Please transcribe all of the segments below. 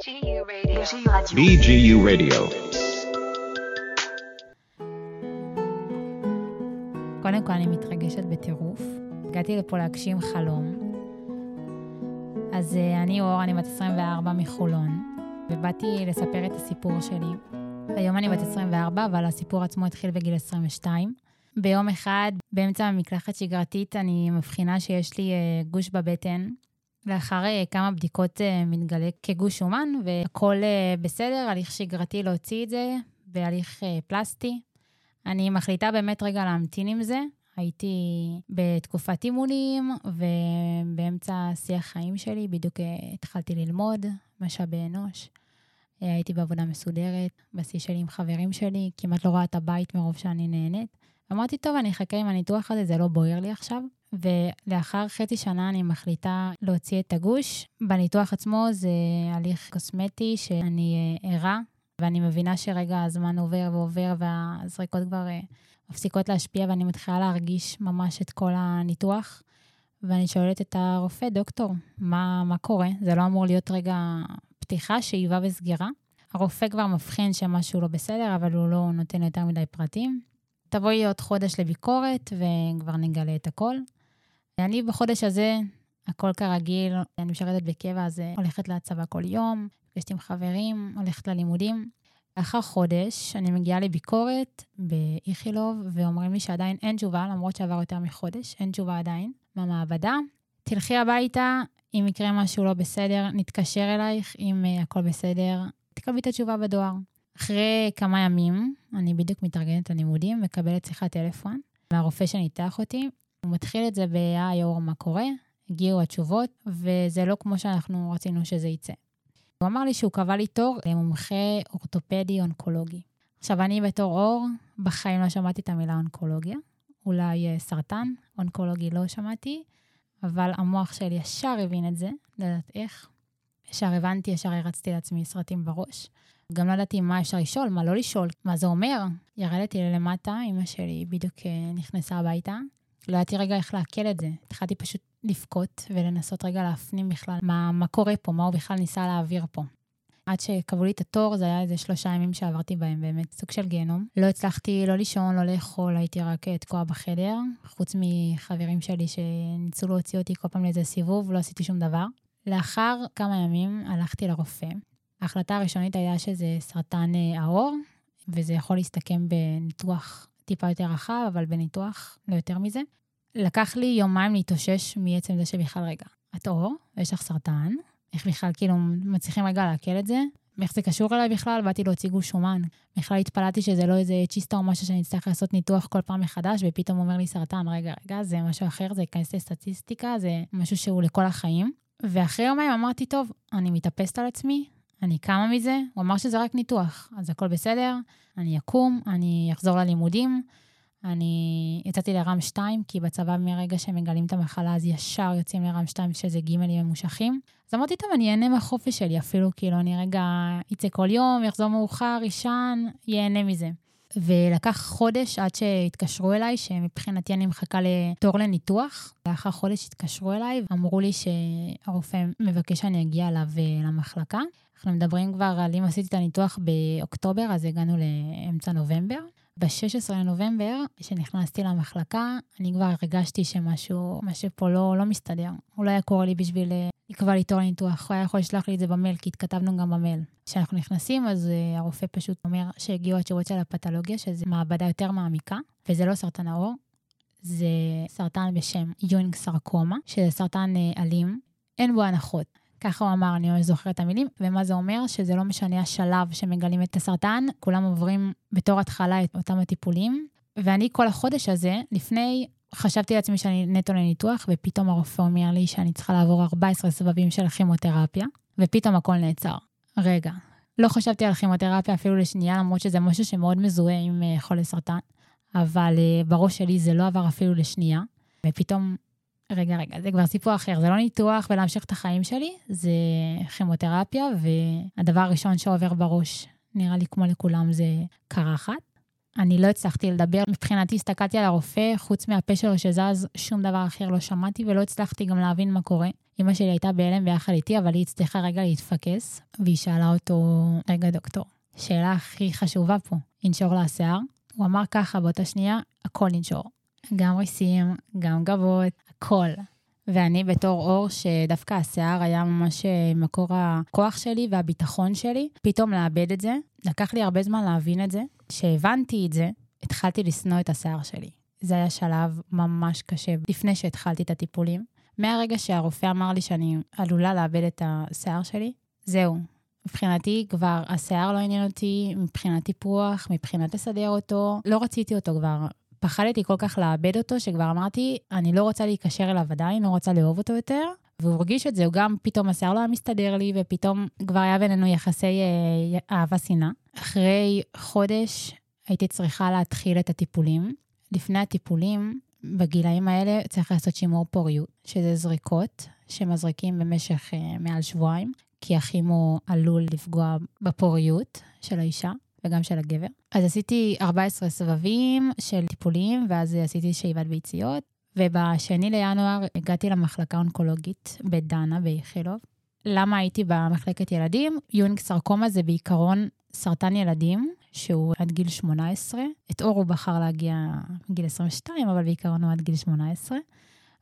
BGU Radio. BGU Radio. קודם כל אני מתרגשת בטירוף. הגעתי לפה להגשים חלום. אז אה, אני אור, אני בת 24 מחולון, ובאתי לספר את הסיפור שלי. היום אני בת 24, אבל הסיפור עצמו התחיל בגיל 22. ביום אחד, באמצע המקלחת שגרתית, אני מבחינה שיש לי אה, גוש בבטן. לאחר אה, כמה בדיקות אה, מתגלה כגוש שומן, והכול אה, בסדר, הליך שגרתי להוציא את זה, בהליך פלסטי. אני מחליטה באמת רגע להמתין עם זה. הייתי בתקופת אימונים, ובאמצע שיח חיים שלי, בדיוק התחלתי ללמוד משאבי אנוש. הייתי בעבודה מסודרת, בשיא שלי עם חברים שלי, כמעט לא רואה את הבית מרוב שאני נהנית. אמרתי, טוב, אני אחכה עם הניתוח הזה, זה לא בוער לי עכשיו. ולאחר חצי שנה אני מחליטה להוציא את הגוש. בניתוח עצמו זה הליך קוסמטי שאני אה, ערה, ואני מבינה שרגע הזמן עובר ועובר והזריקות כבר אה, מפסיקות להשפיע ואני מתחילה להרגיש ממש את כל הניתוח. ואני שואלת את הרופא, דוקטור, מה, מה קורה? זה לא אמור להיות רגע פתיחה, שאיבה וסגירה? הרופא כבר מבחין שמשהו לא בסדר, אבל הוא לא נותן יותר מדי פרטים. תבואי עוד חודש לביקורת וכבר נגלה את הכל. אני בחודש הזה, הכל כרגיל, אני משרתת בקבע, אז אה, הולכת להצבא כל יום, נפגשת עם חברים, הולכת ללימודים. לאחר חודש, אני מגיעה לביקורת באיכילוב, ואומרים לי שעדיין אין תשובה, למרות שעבר יותר מחודש, אין תשובה עדיין, מהמעבדה. תלכי הביתה, אם יקרה משהו לא בסדר, נתקשר אלייך, אם uh, הכל בסדר, תקבלי את התשובה בדואר. אחרי כמה ימים, אני בדיוק מתארגנת ללימודים, מקבלת שיחת טלפון מהרופא שניתח אותי. הוא מתחיל את זה ב-היי אור, מה קורה? הגיעו התשובות, וזה לא כמו שאנחנו רצינו שזה יצא. הוא אמר לי שהוא קבע לי תור למומחה אורתופדי אונקולוגי. עכשיו, אני בתור אור, בחיים לא שמעתי את המילה אונקולוגיה. אולי אה, סרטן, אונקולוגי לא שמעתי, אבל המוח שלי ישר הבין את זה, לא יודעת איך. ישר הבנתי, ישר הרצתי לעצמי סרטים בראש. גם לא ידעתי מה אפשר לשאול, מה לא לשאול, מה זה אומר. ירדתי למטה, אמא שלי בדיוק אה, נכנסה הביתה. לא ידעתי רגע איך לעכל את זה. התחלתי פשוט לבכות ולנסות רגע להפנים בכלל מה, מה קורה פה, מה הוא בכלל ניסה להעביר פה. עד שקבעו לי את התור, זה היה איזה שלושה ימים שעברתי בהם באמת, סוג של גיהנום. לא הצלחתי לא לישון, לא לאכול, הייתי רק אה, תקועה בחדר, חוץ מחברים שלי שניסו להוציא אותי כל פעם לאיזה סיבוב, לא עשיתי שום דבר. לאחר כמה ימים הלכתי לרופא. ההחלטה הראשונית היה שזה סרטן אה, העור, וזה יכול להסתכם בניתוח טיפה יותר רחב, אבל בניתוח לא יותר מזה. לקח לי יומיים להתאושש מעצם זה שבכלל, רגע, את אור, יש לך סרטן, איך בכלל כאילו מצליחים רגע לעכל את זה? איך זה קשור אליי בכלל? באתי להוציא גוש שומן. בכלל התפלאתי שזה לא איזה צ'יסטה או משהו שאני אצטרך לעשות ניתוח כל פעם מחדש, ופתאום אומר לי סרטן, רגע, רגע, זה משהו אחר, זה ייכנס לסטטיסטיקה, זה משהו שהוא לכל החיים. ואחרי יומיים אמרתי, טוב, אני מתאפסת על עצמי, אני קמה מזה, הוא אמר שזה רק ניתוח, אז הכל בסדר, אני אקום, אני אחזור ללימודים. אני יצאתי לרם 2, כי בצבא מרגע שמגלים את המחלה, אז ישר יוצאים לרם 2, שזה גימלים ממושכים. אז אמרתי, טוב, אני אהנה מהחופש שלי אפילו, כאילו, אני רגע אצא כל יום, יחזור מאוחר, יישן, ייהנה מזה. ולקח חודש עד שהתקשרו אליי, שמבחינתי אני מחכה לתור לניתוח. לאחר חודש התקשרו אליי, אמרו לי שהרופא מבקש שאני אגיע אליו אה, למחלקה. אנחנו מדברים כבר על אם עשיתי את הניתוח באוקטובר, אז הגענו לאמצע נובמבר. ב-16 לנובמבר, כשנכנסתי למחלקה, אני כבר הרגשתי שמשהו משהו פה לא, לא מסתדר. הוא לא היה קורא לי בשביל אה, לקבוע לי תור לניתוח, הוא היה יכול לשלוח לי את זה במייל, כי התכתבנו גם במייל. כשאנחנו נכנסים, אז uh, הרופא פשוט אומר שהגיעו התשובות של הפתולוגיה, שזו מעבדה יותר מעמיקה, וזה לא סרטן העור, זה סרטן בשם יונג סרקומה, שזה סרטן uh, אלים, אין בו הנחות. ככה הוא אמר, אני ממש זוכרת את המילים, ומה זה אומר? שזה לא משנה השלב שמגלים את הסרטן, כולם עוברים בתור התחלה את אותם הטיפולים. ואני כל החודש הזה, לפני, חשבתי לעצמי שאני נטו לניתוח, ופתאום הרופא אומר לי שאני צריכה לעבור 14 סבבים של כימותרפיה, ופתאום הכל נעצר. רגע, לא חשבתי על כימותרפיה אפילו לשנייה, למרות שזה משהו שמאוד מזוהה עם uh, חולי סרטן, אבל uh, בראש שלי זה לא עבר אפילו לשנייה, ופתאום רגע, רגע, זה כבר סיפור אחר, זה לא ניתוח ולהמשיך את החיים שלי, זה כימותרפיה, והדבר הראשון שעובר בראש, נראה לי כמו לכולם, זה קרחת. אני לא הצלחתי לדבר, מבחינתי הסתכלתי על הרופא, חוץ מהפה שלו שזז, שום דבר אחר לא שמעתי ולא הצלחתי גם להבין מה קורה. אמא שלי הייתה בהלם ביחד איתי, אבל היא הצליחה רגע להתפקס, והיא שאלה אותו, רגע דוקטור, שאלה הכי חשובה פה, ינשור לה השיער? הוא אמר ככה באותה שנייה, הכל ינשור. גם ריסים, גם גבות, הכל. ואני בתור אור, שדווקא השיער היה ממש אה, מקור הכוח שלי והביטחון שלי, פתאום לאבד את זה, לקח לי הרבה זמן להבין את זה. כשהבנתי את זה, התחלתי לשנוא את השיער שלי. זה היה שלב ממש קשה לפני שהתחלתי את הטיפולים. מהרגע שהרופא אמר לי שאני עלולה לאבד את השיער שלי, זהו. מבחינתי כבר השיער לא עניין אותי, מבחינת טיפוח, מבחינת לסדר אותו, לא רציתי אותו כבר. פחדתי כל כך לאבד אותו, שכבר אמרתי, אני לא רוצה להיקשר אליו עדיין, לא רוצה לאהוב אותו יותר. והוא הרגיש את זה, הוא גם פתאום השיער לא היה מסתדר לי, ופתאום כבר היה בינינו יחסי אה, אהבה-שנאה. אחרי חודש הייתי צריכה להתחיל את הטיפולים. לפני הטיפולים, בגילאים האלה צריך לעשות שימור פוריות, שזה זריקות שמזריקים במשך אה, מעל שבועיים, כי הכימו עלול לפגוע בפוריות של האישה. וגם של הגבר. אז עשיתי 14 סבבים של טיפולים, ואז עשיתי שאיבת ביציות, ובשני לינואר הגעתי למחלקה האונקולוגית בדנה, באיכילוב. למה הייתי במחלקת ילדים? יונג סרקומה זה בעיקרון סרטן ילדים, שהוא עד גיל 18. את אור הוא בחר להגיע מגיל 22, אבל בעיקרון הוא עד גיל 18.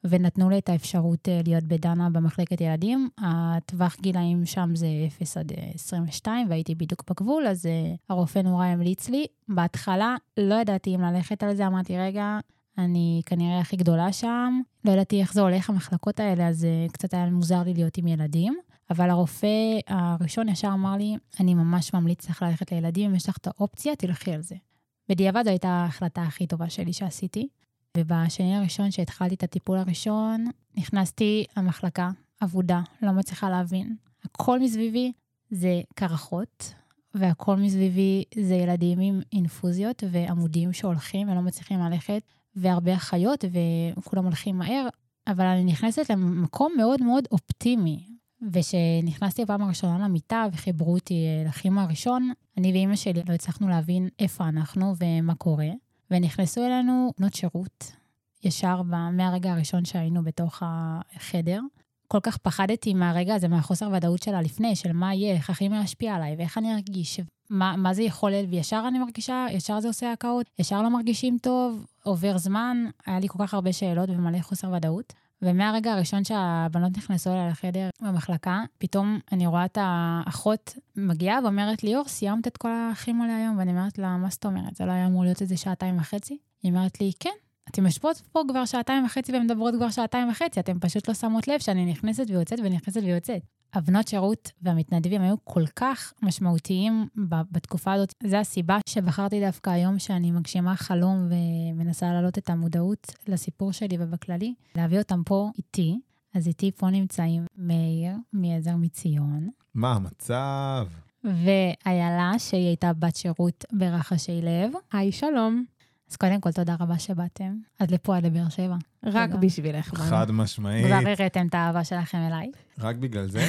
ונתנו לי את האפשרות אה, להיות בדנה במחלקת ילדים. הטווח גילאים שם זה 0 עד 22, אה, והייתי בדיוק בגבול, אז אה, הרופא נורא המליץ לי. בהתחלה לא ידעתי אם ללכת על זה, אמרתי, רגע, אני כנראה הכי גדולה שם, לא ידעתי איך זה הולך, המחלקות האלה, אז קצת היה מוזר לי להיות עם ילדים. אבל הרופא הראשון ישר אמר לי, אני ממש ממליץ לך ללכת לילדים, אם יש לך את האופציה, תלכי על זה. בדיעבד זו הייתה ההחלטה הכי טובה שלי שעשיתי. ובשני הראשון שהתחלתי את הטיפול הראשון, נכנסתי למחלקה אבודה, לא מצליחה להבין. הכל מסביבי זה קרחות, והכל מסביבי זה ילדים עם אינפוזיות ועמודים שהולכים ולא מצליחים ללכת, והרבה אחיות, וכולם הולכים מהר, אבל אני נכנסת למקום מאוד מאוד אופטימי. וכשנכנסתי בפעם הראשונה למיטה וחיברו אותי לכימו הראשון, אני ואימא שלי לא הצלחנו להבין איפה אנחנו ומה קורה. ונכנסו אלינו בנות שירות, ישר מהרגע הראשון שהיינו בתוך החדר. כל כך פחדתי מהרגע הזה, מהחוסר ודאות שלה לפני, של מה יהיה, איך הכי ישפיע עליי, ואיך אני ארגיש, מה, מה זה יכול להיות, וישר אני מרגישה, ישר זה עושה הקאות, ישר לא מרגישים טוב, עובר זמן, היה לי כל כך הרבה שאלות ומלא חוסר ודאות. ומהרגע הראשון שהבנות נכנסו אליי לחדר במחלקה, פתאום אני רואה את האחות מגיעה ואומרת לי, אור, סיימת את כל הכימו להיום? ואני אומרת לה, מה זאת אומרת? זה לא היה אמור להיות איזה שעתיים וחצי? היא אומרת לי, כן, אתן יושבות פה כבר שעתיים וחצי ומדברות כבר שעתיים וחצי, אתן פשוט לא שמות לב שאני נכנסת ויוצאת ונכנסת ויוצאת. הבנות שירות והמתנדבים היו כל כך משמעותיים בתקופה הזאת. זו הסיבה שבחרתי דווקא היום שאני מגשימה חלום ומנסה להעלות את המודעות לסיפור שלי ובכללי, להביא אותם פה איתי. אז איתי פה נמצאים מאיר מעזר מציון. מה המצב? ואיילה, שהיא הייתה בת שירות ברחשי לב. היי, שלום. אז קודם כל, תודה רבה שבאתם. עד לפה, עד לבאר שבע. רק תודה. בשבילך. חד משמעית. כבר הראיתם את האהבה שלכם אליי. רק בגלל זה?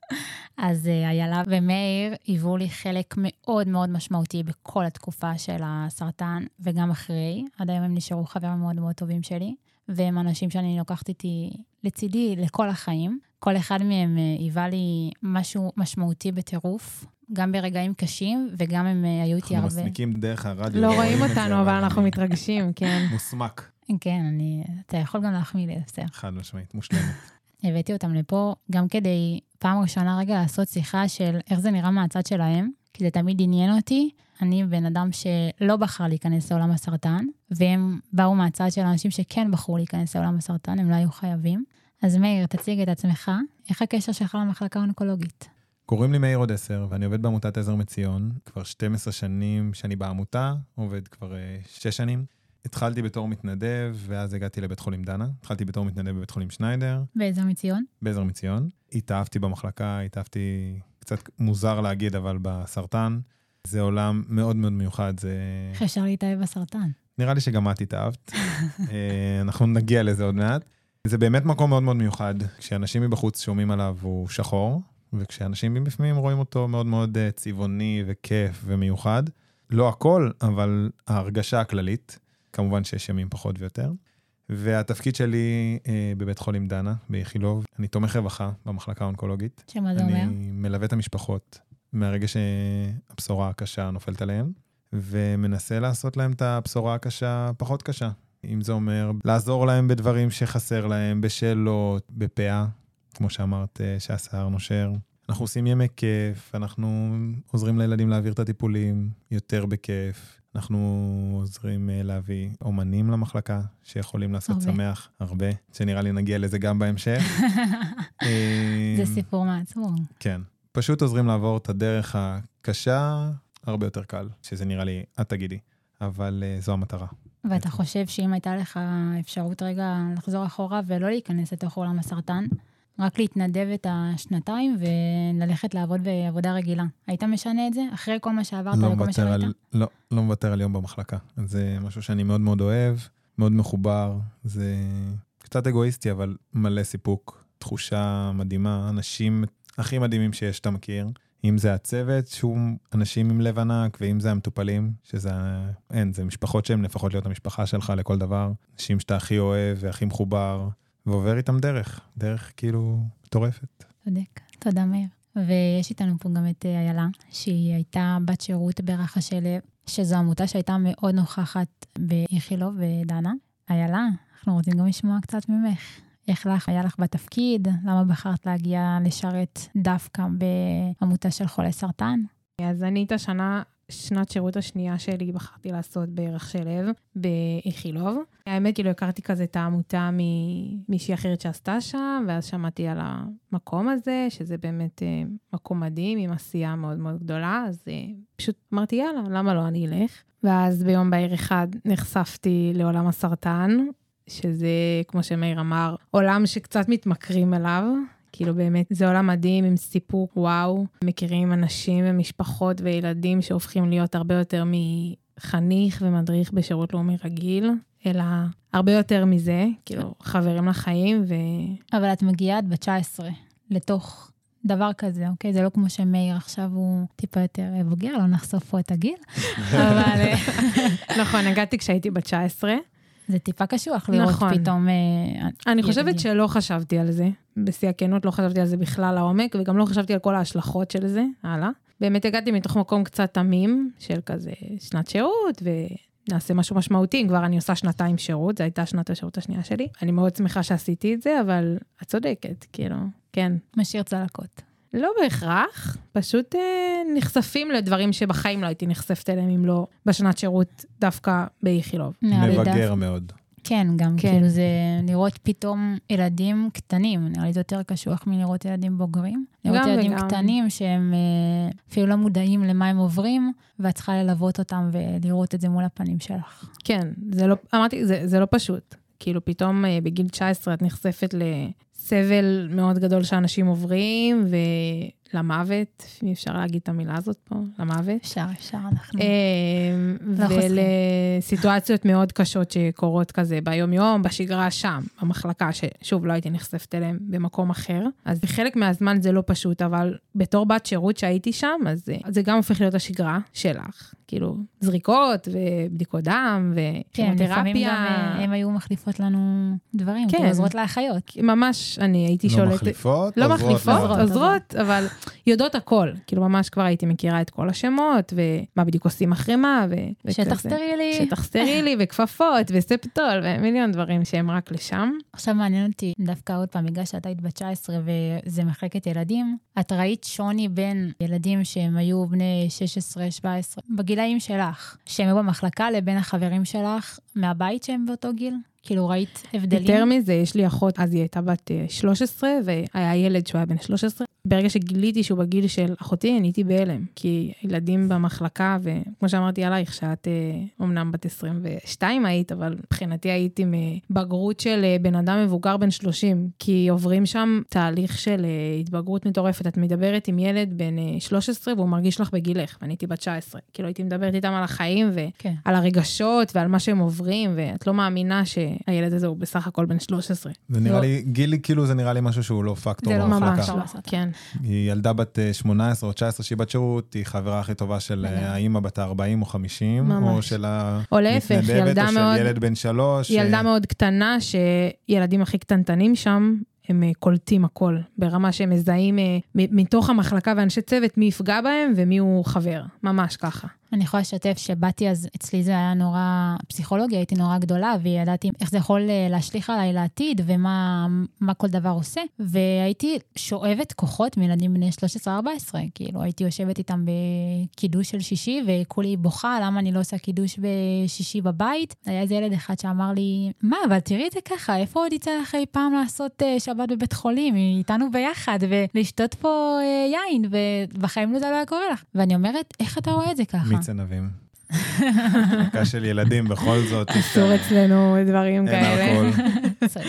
אז אה, איילה ומאיר היוו לי חלק מאוד מאוד משמעותי בכל התקופה של הסרטן, וגם אחרי. עד היום הם נשארו חברים מאוד מאוד טובים שלי, והם אנשים שאני לוקחת איתי לצידי לכל החיים. כל אחד מהם אה, היווה לי משהו משמעותי בטירוף, גם ברגעים קשים, וגם הם אה, היו איתי הרבה. אנחנו מסמיקים דרך הרדיו. לא רואים אותנו, אבל אנחנו מתרגשים, כן. מוסמק. כן, אני... אתה יכול גם להחמיא לי, בסדר. חד משמעית, מושלמת. הבאתי אותם לפה גם כדי פעם ראשונה רגע לעשות שיחה של איך זה נראה מהצד שלהם, כי זה תמיד עניין אותי. אני בן אדם שלא בחר להיכנס לעולם הסרטן, והם באו מהצד של אנשים שכן בחרו להיכנס לעולם הסרטן, הם לא היו חייבים. אז מאיר, תציג את עצמך, איך הקשר שלך למחלקה האונקולוגית? קוראים לי מאיר עוד עשר, ואני עובד בעמותת עזר מציון כבר 12 שנים שאני בעמותה, עובד כבר uh, 6 שנים. התחלתי בתור מתנדב, ואז הגעתי לבית חולים דנה. התחלתי בתור מתנדב בבית חולים שניידר. בעזר מציון? בעזר מציון. התאהבתי במחלקה, התאהבתי, קצת מוזר להגיד, אבל בסרטן. זה עולם מאוד מאוד מיוחד, זה... איך אפשר להתאהב בסרטן? נראה לי שגם את התאהבת. אה, אנחנו נגיע לזה עוד מעט. זה באמת מקום מאוד מאוד מיוחד. כשאנשים מבחוץ שומעים עליו, הוא שחור, וכשאנשים מבפנים רואים אותו מאוד מאוד אה, צבעוני וכיף ומיוחד. לא הכל, אבל ההרגשה הכללית. כמובן שיש ימים פחות ויותר. והתפקיד שלי אה, בבית חולים דנה, באיכילוב, אני תומך רווחה במחלקה האונקולוגית. שמה זה אומר? אני מלווה את המשפחות מהרגע שהבשורה הקשה נופלת עליהם, ומנסה לעשות להם את הבשורה הקשה פחות קשה. אם זה אומר לעזור להם בדברים שחסר להם, בשאלות, בפאה, כמו שאמרת, אה, שהשיער נושר. אנחנו עושים ימי כיף, אנחנו עוזרים לילדים להעביר את הטיפולים יותר בכיף. אנחנו עוזרים אה, להביא אומנים למחלקה, שיכולים לעשות הרבה. שמח, הרבה, שנראה לי נגיע לזה גם בהמשך. אה, זה סיפור מעצור. כן. פשוט עוזרים לעבור את הדרך הקשה, הרבה יותר קל, שזה נראה לי, את תגידי, אבל uh, זו המטרה. ואתה חושב שאם הייתה לך אפשרות רגע לחזור אחורה ולא להיכנס לתוך עולם הסרטן, רק להתנדב את השנתיים וללכת לעבוד בעבודה רגילה, היית משנה את זה? אחרי כל מה שעברת לא וכל מה שראית? על, לא, לא מוותר על יום במחלקה. זה משהו שאני מאוד מאוד אוהב, מאוד מחובר, זה קצת אגואיסטי, אבל מלא סיפוק. תחושה מדהימה, אנשים הכי מדהימים שיש, אתה מכיר. אם זה הצוות, שהוא אנשים עם לב ענק, ואם זה המטופלים, שזה, אין, זה משפחות שהן לפחות להיות המשפחה שלך לכל דבר. אנשים שאתה הכי אוהב והכי מחובר, ועובר איתם דרך, דרך כאילו מטורפת. צודק. תודה, מאיר. ויש איתנו פה גם את אה, איילה, שהיא הייתה בת שירות ברחשי לב, שזו עמותה שהייתה מאוד נוכחת באיכילוב ודנה. איילה, אנחנו רוצים גם לשמוע קצת ממך. איך לך, היה לך בתפקיד? למה בחרת להגיע לשרת דווקא בעמותה של חולי סרטן? אז אני את השנה, שנת שירות השנייה שלי בחרתי לעשות בערך של לב באיכילוב. האמת, כאילו הכרתי כזה את העמותה ממישהי אחרת שעשתה שם, ואז שמעתי על המקום הזה, שזה באמת אה, מקום מדהים, עם עשייה מאוד מאוד גדולה, אז אה, פשוט אמרתי, יאללה, למה לא אני אלך? ואז ביום בהיר אחד נחשפתי לעולם הסרטן, שזה, כמו שמאיר אמר, עולם שקצת מתמכרים אליו. כאילו באמת, זה עולם מדהים עם סיפוק, וואו. מכירים אנשים ומשפחות וילדים שהופכים להיות הרבה יותר מחניך ומדריך בשירות לאומי רגיל, אלא הרבה יותר מזה, כאילו, חברים לחיים, ו... אבל את מגיעה עד בת 19 לתוך דבר כזה, אוקיי? זה לא כמו שמאיר עכשיו הוא טיפה יותר בוגר, לא נחשוף פה את הגיל, אבל אה, נכון, הגעתי כשהייתי בת 19. זה טיפה קשוח לראות נכון. פתאום... אה, אני חושבת. שלא חשבתי על זה, בשיא הכנות, לא חשבתי על זה בכלל לעומק, וגם לא חשבתי על כל ההשלכות של זה, הלאה. באמת הגעתי מתוך מקום קצת תמים, של כזה שנת שירות, ונעשה משהו משמעותי, אם כבר אני עושה שנתיים שירות, זו הייתה שנת השירות השנייה שלי. אני מאוד שמחה שעשיתי את זה, אבל את צודקת, כאילו, כן. משאיר צלקות. לא בהכרח, פשוט אה, נחשפים לדברים שבחיים לא הייתי נחשפת אליהם, אם לא בשנת שירות דווקא באיכילוב. מבגר מאוד. כן, גם כן. כאילו זה לראות פתאום ילדים קטנים, נראה לי זה יותר קשוח מלראות ילדים בוגרים. לראות ילדים וגם. קטנים שהם אה, אפילו לא מודעים למה הם עוברים, ואת צריכה ללוות אותם ולראות את זה מול הפנים שלך. כן, זה לא, אמרתי, זה, זה לא פשוט. כאילו, פתאום אה, בגיל 19 את נחשפת לסבל מאוד גדול שאנשים עוברים, ולמוות, אם אפשר להגיד את המילה הזאת פה, למוות. אפשר, אפשר, אנחנו... אה, לא חוסכים. ולסיטואציות מאוד קשות שקורות כזה ביום-יום, בשגרה שם, במחלקה, ששוב, לא הייתי נחשפת אליהם במקום אחר. אז בחלק מהזמן זה לא פשוט, אבל בתור בת שירות שהייתי שם, אז זה, זה גם הופך להיות השגרה שלך. כאילו, זריקות ובדיקות דם כן, לפעמים וכימותרפיה. גם אה, הם היו מחליפות לנו דברים, כן. כאילו עוזרות לאחיות. ממש, אני הייתי לא שולטת... מחליפות, לא עוזרות מחליפות. עוזרות, אבל יודעות הכל. כאילו, ממש כבר הייתי מכירה את כל השמות, ומה בדיוק עושים אחרי מה, ו... שטח. סטרילי. שטח סטרילי, וכפפות, וספטול, ומיליון דברים שהם רק לשם. עכשיו מעניין אותי, דווקא עוד פעם, בגלל שאת היית בת 19 וזה מחלקת ילדים, את ראית שוני בין ילדים שהם היו בני 16, 17, בגילאים שלך, שהם היו במחלקה, לבין החברים שלך מהבית שהם באותו גיל? כאילו ראית הבדלים? יותר מזה, יש לי אחות, אז היא הייתה בת אה, 13, והיה ילד שהוא היה בן 13. ברגע שגיליתי שהוא בגיל של אחותי, אני הייתי בהלם. כי ילדים במחלקה, וכמו שאמרתי עלייך, שאת אה, אומנם בת 22 היית, אבל מבחינתי היית עם אה, בגרות של אה, בן אדם מבוגר בן 30, כי עוברים שם תהליך של אה, התבגרות מטורפת. את מדברת עם ילד בן אה, 13 והוא מרגיש לך בגילך, ואני הייתי בת 19. כאילו הייתי מדברת איתם על החיים ו... כן. הרגשות ועל מה שהם עוברים. עוברים, ואת לא מאמינה שהילד הזה הוא בסך הכל בן 13. זה נראה לא. לי, גילי כאילו זה נראה לי משהו שהוא לא פקטור זה לא. ממש לא. כן. היא ילדה בת אה, 18 או 19 שהיא בת שירות, היא חברה הכי טובה של אה. האימא בת 40 או 50, ממש. או של או המתנדבת, או מאוד- של ילד בן שלוש. ילדה אה, מאוד קטנה, שילדים הכי קטנטנים שם, הם אה, קולטים הכל, ברמה שהם מזהים אה, מתוך המחלקה ואנשי צוות מי יפגע בהם ומי הוא חבר, ממש ככה. אני יכולה לשתף שבאתי אז, אצלי זה היה נורא, פסיכולוגיה הייתי נורא גדולה, וידעתי איך זה יכול אה, להשליך עליי לעתיד, ומה מה כל דבר עושה. והייתי שואבת כוחות מילדים בני 13-14, כאילו הייתי יושבת איתם בקידוש של שישי, וכולי בוכה למה אני לא עושה קידוש בשישי בבית. היה איזה ילד אחד שאמר לי, מה, אבל תראי את זה ככה, איפה עוד יצא לך אי פעם לעשות אה, שבת בבית חולים, איתנו ביחד, ולשתות פה אה, יין, ובחיים זה לא היה קורה לך. ואני אומרת, איך אתה רואה את זה ככה? מיץ ענבים. מחלקה של ילדים, בכל זאת. אסור אצלנו דברים אין כאלה. אלכוהול. צודק.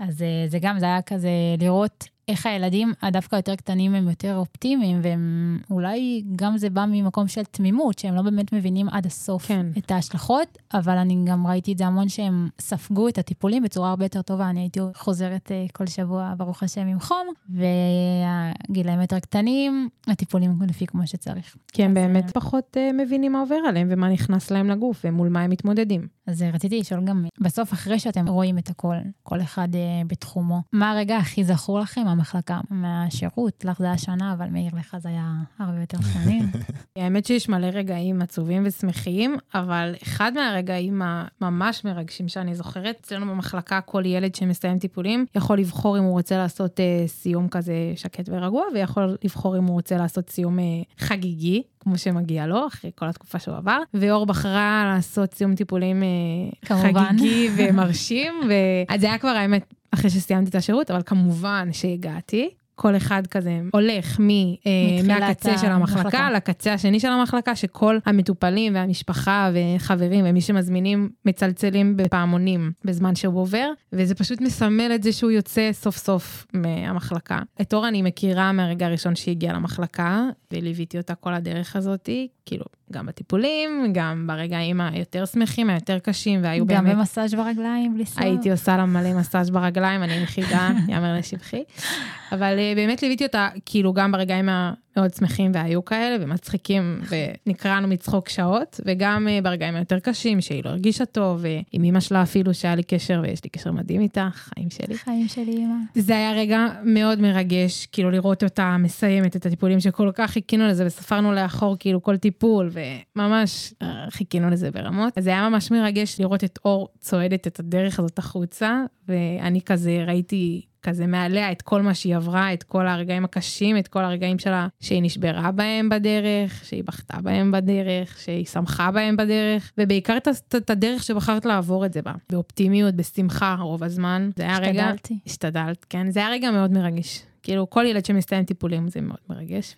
אז אה, זה גם, זה היה כזה לראות איך הילדים, הדווקא יותר קטנים, הם יותר אופטימיים, והם אולי גם זה בא ממקום של תמימות, שהם לא באמת מבינים עד הסוף כן. את ההשלכות, אבל אני גם ראיתי את זה המון שהם ספגו את הטיפולים בצורה הרבה יותר טובה. אני הייתי חוזרת אה, כל שבוע, ברוך השם, עם חום, והגילאים יותר קטנים, הטיפולים לפי כמו שצריך. כי הם באמת אה, פחות אה, מבינים מה עובר עליהם ומה נכנס להם לגוף ומול מה הם מתמודדים. אז אה, רציתי לשאול גם, בסוף, אחרי שאתם רואים את הכל, כל אחד אה, בתחומו, מה הרגע הכי זכור לכם מהמחלקה, מהשירות? לך זה היה שנה, אבל מאיר לך זה היה הרבה יותר שנים. האמת שיש מלא רגעים עצובים ושמחים, אבל אחד מהרגעים הממש מרגשים שאני זוכרת, אצלנו במחלקה כל ילד שמסיים טיפולים יכול לבחור אם הוא רוצה לעשות אה, סיום כזה שקט ורגוע, ויכול לבחור אם הוא רוצה לעשות סיום אה, חגיגי, כמו שמגיע לו, אחרי כל התקופה שהוא עבר, ואור בחרה לעשות סיום טיפולים אה, כמובן. חגיגי ומרשים, ו... אז זה היה כבר האמת אחרי שסיימתי את השירות, אבל כמובן שהגעתי. כל אחד כזה הולך מ, אה, מהקצה של המחלקה המחלקה. לקצה השני של המחלקה, שכל המטופלים והמשפחה וחברים ומי שמזמינים מצלצלים בפעמונים בזמן שהוא עובר, וזה פשוט מסמל את זה שהוא יוצא סוף סוף מהמחלקה. את אור אני מכירה מהרגע הראשון שהיא הגיעה למחלקה, וליוויתי אותה כל הדרך הזאתי, כאילו, גם בטיפולים, גם ברגעים היותר שמחים, היותר קשים, והיו גם באמת... במסאז' ברגליים, בלי סוף. הייתי עושה לה מלא מסאז' ברגליים, אני יחידה, יאמר לשבחי. אבל אה, באמת ליוויתי אותה, כאילו, גם ברגעים המאוד שמחים והיו כאלה, ומצחיקים, ונקרענו מצחוק שעות, וגם אה, ברגעים היותר קשים, שהיא לא הרגישה טוב, ועם אמא שלה אפילו, שהיה לי קשר, ויש לי קשר מדהים איתה, חיים שלי. חיים שלי, אמא. זה היה רגע מאוד מרגש, כאילו לראות אותה מסיימת את הטיפולים שכל כך חיכינו לזה, וספרנו לאחור כאילו כל טיפול, וממש אה, חיכינו לזה ברמות. אז זה היה ממש מרגש לראות את אור צועדת את הדרך הזאת החוצה, ואני כזה ראיתי כזה מעליה את כל מה שהיא עברה, את כל הרגעים הקשים, את כל הרגעים שלה שהיא נשברה בהם בדרך, שהיא בכתה בהם בדרך, שהיא שמחה בהם בדרך, ובעיקר את, ה- את הדרך שבחרת לעבור את זה בה, באופטימיות, בשמחה רוב הזמן. זה היה רגע... השתדלתי. השתדלת, כן. זה היה רגע מאוד מרגש. כאילו, כל ילד שמסתיים טיפולים זה מאוד מרגש,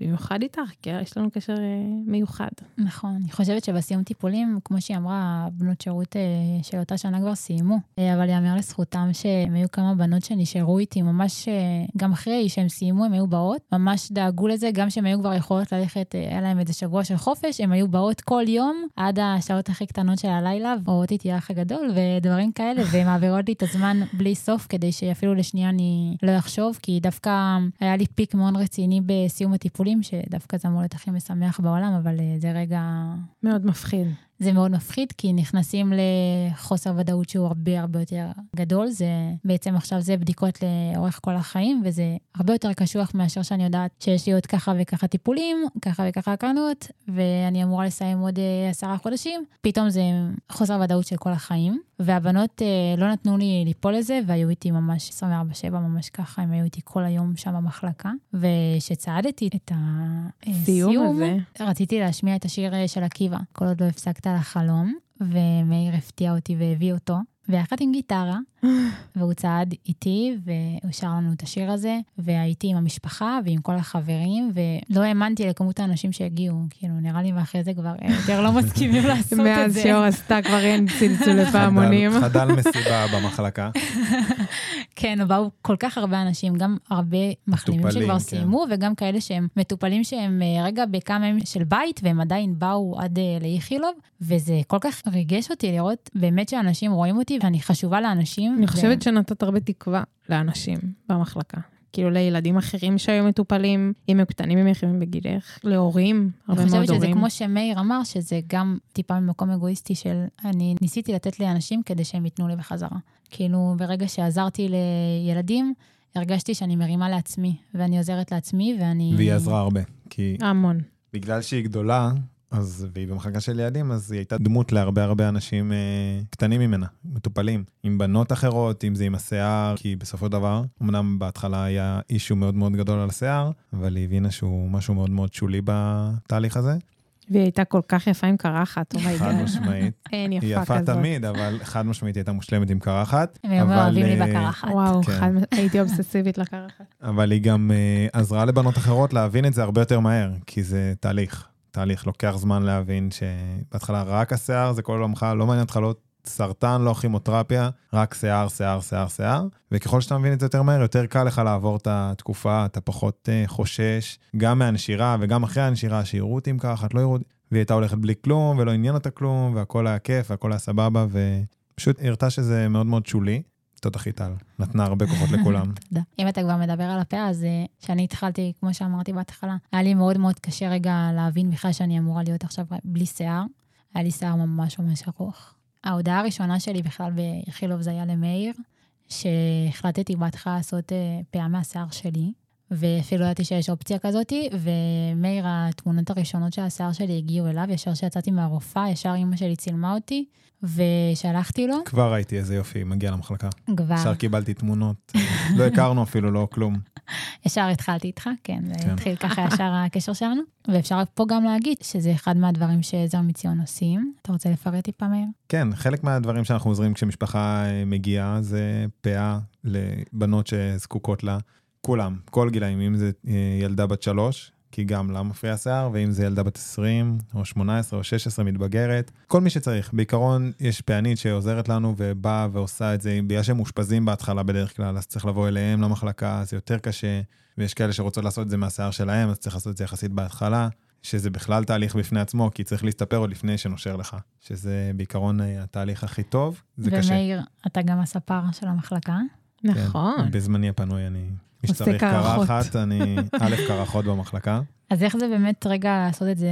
ובמיוחד איתך, כי יש לנו קשר אה, מיוחד. נכון, אני חושבת שבסיום טיפולים, כמו שהיא אמרה, בנות שירות אה, של אותה שנה כבר סיימו, אה, אבל יאמר לזכותם שהם היו כמה בנות שנשארו איתי ממש, גם אחרי שהם סיימו, הם היו באות, ממש דאגו לזה, גם שהם היו כבר יכולות ללכת, היה להם איזה שבוע של חופש, הם היו באות כל יום עד השעות הכי קטנות של הלילה, ורואות איתי האח הגדול ודברים כאלה, והן מעבירות לי את הזמן בלי סוף, כדי שאפילו לשנייה אני לא אחשוב, כי דווקא היה לי פיק מאוד רציני בסיום הטיפולים, שדווקא זה אמור להיות הכי משמח בעולם, אבל אה, זה רגע מאוד מפחיד. זה מאוד מפחיד, כי נכנסים לחוסר ודאות שהוא הרבה הרבה יותר גדול. זה בעצם עכשיו זה בדיקות לאורך כל החיים, וזה הרבה יותר קשוח מאשר שאני יודעת שיש לי עוד ככה וככה טיפולים, ככה וככה הקרנות, ואני אמורה לסיים עוד אה, עשרה חודשים. פתאום זה חוסר ודאות של כל החיים, והבנות אה, לא נתנו לי ליפול לזה, והיו איתי ממש 24/7, ממש ככה, הם היו איתי כל היום שם במחלקה. וכשצעדתי את סיום הסיום, הזה. רציתי להשמיע את השיר אה, של עקיבא, כל עוד לא הפסקת לחלום, ומאיר הפתיע אותי והביא אותו, ויחד עם גיטרה, והוא צעד איתי, והוא שר לנו את השיר הזה, והייתי עם המשפחה ועם כל החברים, ולא האמנתי לכמות האנשים שהגיעו, כאילו, נראה לי ואחרי זה כבר אה, יותר לא מסכימים לעשות את מאז זה. שאור עשתה כבר אין צלצולי פעמונים. חדל- מסיבה במחלקה. כן, באו כל כך הרבה אנשים, גם הרבה מחלימים שכבר כן. סיימו, וגם כאלה שהם מטופלים שהם אה, רגע בכמה ימים של בית, והם עדיין באו עד אה, לאיכילוב, וזה כל כך ריגש אותי לראות באמת שאנשים רואים אותי, ואני חשובה לאנשים. אני ו- חושבת שנתת הרבה תקווה לאנשים במחלקה. כאילו לילדים אחרים שהיו מטופלים, אם הם קטנים הם יחמים בגילך, להורים, הרבה אני מאוד חושבת שזה הורים. כמו שמאיר אמר, שזה גם טיפה ממקום אגואיסטי של אני ניסיתי לתת לאנשים כדי שהם ייתנו לי בחזרה. כאילו, ברגע שעזרתי לילדים, הרגשתי שאני מרימה לעצמי, ואני עוזרת לעצמי, ואני... והיא עזרה הרבה, כי המון. בגלל שהיא גדולה, אז, והיא במחלקה של ילדים, אז היא הייתה דמות להרבה הרבה אנשים אה, קטנים ממנה, מטופלים, עם בנות אחרות, אם זה עם השיער, כי בסופו של דבר, אמנם בהתחלה היה issue מאוד מאוד גדול על השיער, אבל היא הבינה שהוא משהו מאוד מאוד שולי בתהליך הזה, והיא הייתה כל כך יפה עם קרחת, oh my god. חד משמעית. אין יפה היא כזאת. יפה תמיד, אבל חד משמעית היא הייתה מושלמת עם קרחת. הם היו אוהבים לי אה, בקרחת. וואו, כן. חד- הייתי אובססיבית לקרחת. אבל היא גם uh, עזרה לבנות אחרות להבין את זה הרבה יותר מהר, כי זה תהליך. תהליך, לוקח זמן להבין שבהתחלה רק השיער זה כל עולמך, לא מעניין אותך לא סרטן, לא כימותרפיה, רק שיער, שיער, שיער, שיער. וככל שאתה מבין את זה יותר מהר, יותר קל לך לעבור את התקופה, אתה פחות uh, חושש, גם מהנשירה וגם אחרי הנשירה, שיראו אותי עם קרחת, לא יראו. והיא הייתה הולכת בלי כלום, ולא עניין אותה כלום, והכל היה כיף, והכל היה סבבה, ופשוט הראתה שזה מאוד מאוד שולי. תודה חיטל, נתנה הרבה כוחות לכולם. תודה. אם אתה כבר מדבר על הפה, אז אה, כשאני התחלתי, כמו שאמרתי בהתחלה, היה לי מאוד מאוד קשה רגע להבין בכלל שאני אמורה להיות עכשיו בלי שיער. היה לי שיער ממש ממש ארוך. ההודעה הראשונה שלי בכלל באיכילוב זה היה למאיר, שהחלטתי בהתחלה לעשות אה, פאה מהשיער שלי, ואפילו ידעתי שיש אופציה כזאתי, ומאיר, התמונות הראשונות של השיער שלי הגיעו אליו, ישר שיצאתי מהרופאה, ישר אימא שלי צילמה אותי, ושלחתי לו, כבר ראיתי איזה יופי, מגיע למחלקה. כבר. ישר קיבלתי תמונות, לא הכרנו אפילו, לא כלום. ישר התחלתי איתך, כן, כן. התחיל ככה ישר הקשר שלנו. ואפשר פה גם להגיד שזה אחד מהדברים שעזר מציון עושים. אתה רוצה לפרט טיפה מהר? כן, חלק מהדברים שאנחנו עוזרים כשמשפחה אה, מגיעה זה פאה לבנות שזקוקות לה. כולם, כל גילאים, אם זה אה, ילדה בת שלוש, כי גם לה מפריע השיער, ואם זה ילדה בת 20, או 18, או 16 מתבגרת, כל מי שצריך. בעיקרון, יש פענית שעוזרת לנו ובאה ועושה את זה, בגלל שהם מאושפזים בהתחלה בדרך כלל, אז צריך לבוא אליהם למחלקה, זה יותר קשה, ויש כאלה שרוצות לעשות את זה מהשיער שלהם, אז צריך לעשות את זה יחסית בהתחלה. שזה בכלל תהליך בפני עצמו, כי צריך להסתפר עוד לפני שנושר לך, שזה בעיקרון אה, התהליך הכי טוב, זה קשה. ומאיר, אתה גם הספר של המחלקה. נכון. כן, בזמני הפנוי אני, עושה שצריך קרחות. קרחת, אני א', קרחות במחלקה. אז איך זה באמת רגע לעשות את זה?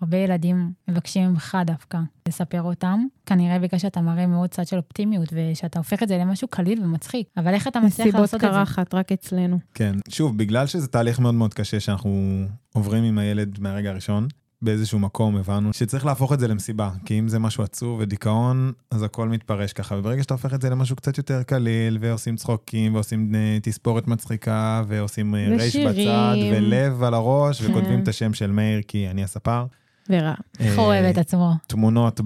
הרבה ילדים מבקשים ממך דווקא לספר אותם. כנראה בגלל שאתה מראה מאוד צד של אופטימיות, ושאתה הופך את זה למשהו קליל ומצחיק. אבל איך אתה מצליח מסיבות לעשות את זה? קרחת, רק אצלנו. כן, שוב, בגלל שזה תהליך מאוד מאוד קשה שאנחנו עוברים עם הילד מהרגע הראשון, באיזשהו מקום הבנו שצריך להפוך את זה למסיבה, כי אם זה משהו עצוב ודיכאון, אז הכל מתפרש ככה, וברגע שאתה הופך את זה למשהו קצת יותר קליל, ועושים צחוקים, ועושים אה, תספורת מצחיקה, ועושים אה, רייש ושירים. בצד, ולב על הראש, כן. וכותבים את השם של מאיר, כי אני הספר. ורע. איך הוא אוהב את עצמו. תמונות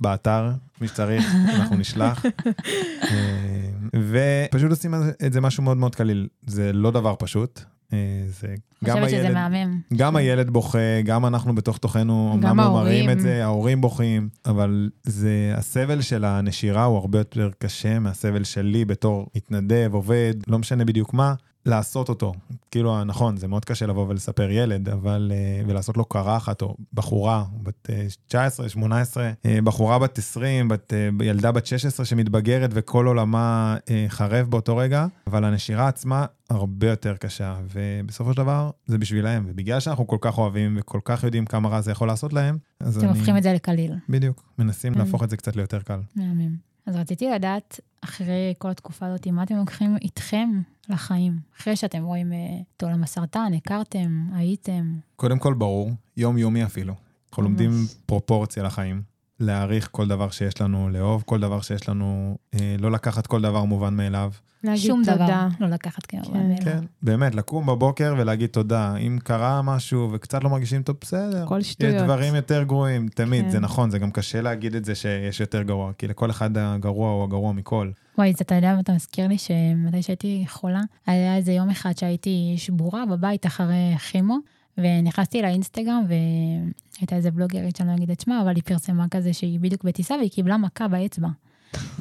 באתר, מי שצריך, אנחנו נשלח. אה, ופשוט עושים את זה משהו מאוד מאוד קליל. זה לא דבר פשוט. אה, זה גם חושבת שזה הילד, מהמם. גם הילד בוכה, גם אנחנו בתוך תוכנו, אמנם לא מראים ההורים. את זה, ההורים בוכים, אבל זה, הסבל של הנשירה הוא הרבה יותר קשה מהסבל שלי בתור מתנדב, עובד, לא משנה בדיוק מה, לעשות אותו. כאילו, נכון, זה מאוד קשה לבוא ולספר ילד, אבל, אה, ולעשות לו קרחת, או בחורה, בת אה, 19, 18, אה, בחורה בת 20, בת, אה, ילדה בת 16 שמתבגרת וכל עולמה אה, חרב באותו רגע, אבל הנשירה עצמה הרבה יותר קשה, ובסופו של דבר זה בשבילהם, ובגלל שאנחנו כל כך אוהבים וכל כך יודעים כמה רע זה יכול לעשות להם, אז אתם אני... הופכים את זה לקליל. בדיוק, מנסים כן. להפוך את זה קצת ליותר קל. מהמם. אז רציתי לדעת, אחרי כל התקופה הזאת, מה אתם לוקחים איתכם לחיים? אחרי שאתם רואים אה, את עולם הסרטן, הכרתם, הייתם. קודם כל, ברור, יומיומי אפילו. אנחנו. לומדים פרופורציה לחיים, להעריך כל דבר שיש לנו, לאהוב כל דבר שיש לנו, אה, לא לקחת כל דבר מובן מאליו. שום דבר תודה. לא לקחת כמובן כן. מאליו. כן, באמת, לקום בבוקר ולהגיד תודה. אם קרה משהו וקצת לא מרגישים טוב, בסדר. כל יש שטויות. דברים יותר גרועים, תמיד, כן. זה נכון, זה גם קשה להגיד את זה שיש יותר גרוע, כי לכל אחד הגרוע הוא הגרוע מכל. וואי, אז אתה יודע מה אתה מזכיר לי? שמתי שהייתי חולה, היה איזה יום אחד שהייתי שבורה בבית אחרי כימו, ונכנסתי לאינסטגרם, והייתה איזה בלוגרית שאני לא אגיד את שמה, אבל היא פרסמה כזה שהיא בדיוק בטיסה והיא קיבלה מכה באצבע.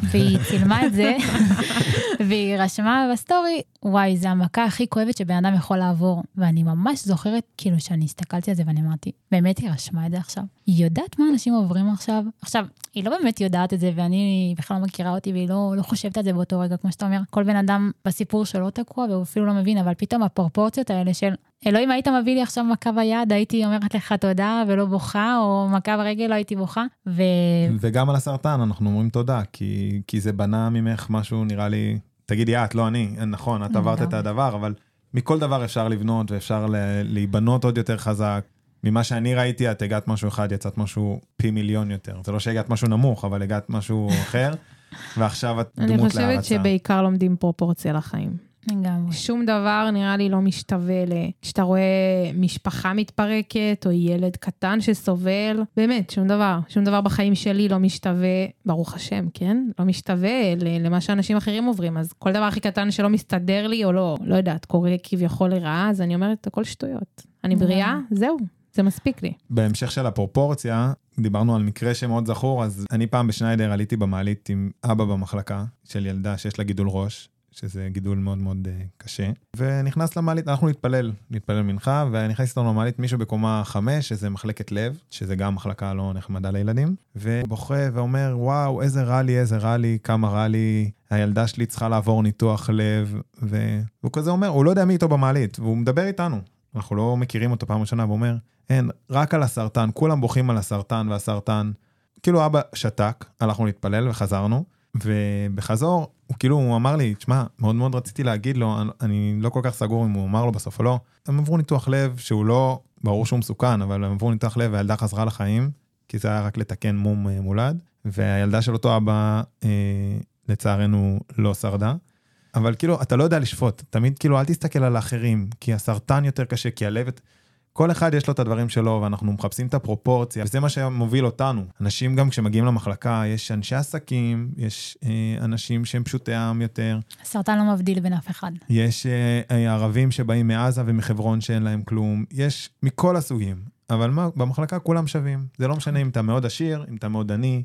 והיא צילמה את זה, והיא רשמה בסטורי, וואי, זה המכה הכי כואבת שבן אדם יכול לעבור. ואני ממש זוכרת, כאילו, שאני הסתכלתי על זה ואני אמרתי, באמת היא רשמה את זה עכשיו? היא יודעת מה אנשים עוברים עכשיו? עכשיו, היא לא באמת יודעת את זה, ואני בכלל לא מכירה אותי, והיא לא, לא חושבת על זה באותו רגע, כמו שאתה אומר, כל בן אדם בסיפור שלו תקוע, והוא אפילו לא מבין, אבל פתאום הפרופורציות האלה של, אלוהים, היית מביא לי עכשיו מכה ביד, הייתי אומרת לך תודה ולא בוכה, או מכה ברגל, לא הייתי בוכה. ו... וגם על הסרטן אנחנו אומרים תודה, כי, כי זה בנה ממך משהו, נראה לי, תגידי את, לא אני, נכון, את עברת את הדבר, אבל מכל דבר אפשר לבנות ואפשר להיבנות עוד יותר חזק. ממה שאני ראיתי, את הגעת משהו אחד, יצאת משהו פי מיליון יותר. זה לא שהגעת משהו נמוך, אבל הגעת משהו אחר, ועכשיו את דמות להערצה. אני חושבת שבעיקר לומדים פרופורציה לחיים. לגמרי. שום דבר נראה לי לא משתווה ל... כשאתה רואה משפחה מתפרקת, או ילד קטן שסובל, באמת, שום דבר. שום דבר בחיים שלי לא משתווה, ברוך השם, כן? לא משתווה למה שאנשים אחרים עוברים. אז כל דבר הכי קטן שלא מסתדר לי, או לא, לא יודעת, קורה כביכול לרעה, אז אני אומרת, הכל שטויות. אני בריאה, זהו, זה מספיק לי. בהמשך של הפרופורציה, דיברנו על מקרה שמאוד זכור, אז אני פעם בשניידר עליתי במעלית עם אבא במחלקה של ילדה שיש לה גידול ראש, שזה גידול מאוד מאוד uh, קשה, ונכנס למעלית, אנחנו נתפלל, נתפלל מנחה, ונכנס איתנו למעלית מישהו בקומה חמש, שזה מחלקת לב, שזה גם מחלקה לא נחמדה לילדים, ובוכה ואומר, וואו, איזה רע לי, איזה רע לי, כמה רע לי, הילדה שלי צריכה לעבור ניתוח לב, והוא כזה אומר, הוא לא יודע מי איתו במעלית, והוא מדבר איתנו, אנחנו לא מכירים אותו פעם ראשונה, והוא אומר, אין, רק על הסרטן, כולם בוכים על הסרטן והסרטן. כאילו אבא שתק, הלכנו להתפלל וחזרנו, ובחזור, הוא כאילו, הוא אמר לי, תשמע, מאוד מאוד רציתי להגיד לו, אני לא כל כך סגור אם הוא אמר לו בסוף או לא, הם עברו ניתוח לב שהוא לא, ברור שהוא מסוכן, אבל הם עברו ניתוח לב והילדה חזרה לחיים, כי זה היה רק לתקן מום אה, מולד, והילדה של אותו אבא, אה, לצערנו, לא שרדה. אבל כאילו, אתה לא יודע לשפוט, תמיד כאילו, אל תסתכל על האחרים, כי הסרטן יותר קשה, כי הלב... כל אחד יש לו את הדברים שלו, ואנחנו מחפשים את הפרופורציה, וזה מה שמוביל אותנו. אנשים גם כשמגיעים למחלקה, יש אנשי עסקים, יש אה, אנשים שהם פשוטי עם יותר. הסרטן לא מבדיל בין אף אחד. יש אה, אה, ערבים שבאים מעזה ומחברון שאין להם כלום, יש מכל הסוגים. אבל מה, במחלקה כולם שווים. זה לא משנה אם אתה מאוד עשיר, אם אתה מאוד עני.